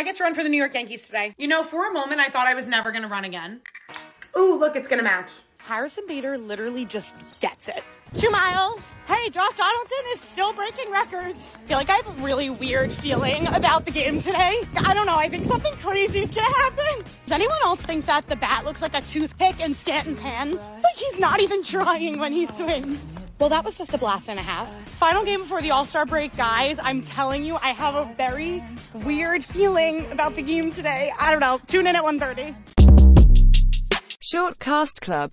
I get to run for the New York Yankees today. You know, for a moment, I thought I was never going to run again. Ooh, look, it's gonna match. Harrison Bader literally just gets it. Two miles. Hey, Josh Donaldson is still breaking records. I feel like I have a really weird feeling about the game today. I don't know. I think something crazy is gonna happen. Does anyone else think that the bat looks like a toothpick in Stanton's hands? Like he's not even trying when he swings. Well, that was just a blast and a half. Final game before the All Star break, guys. I'm telling you, I have a very weird feeling about the game today. I don't know. Tune in at 1:30. Shortcast Club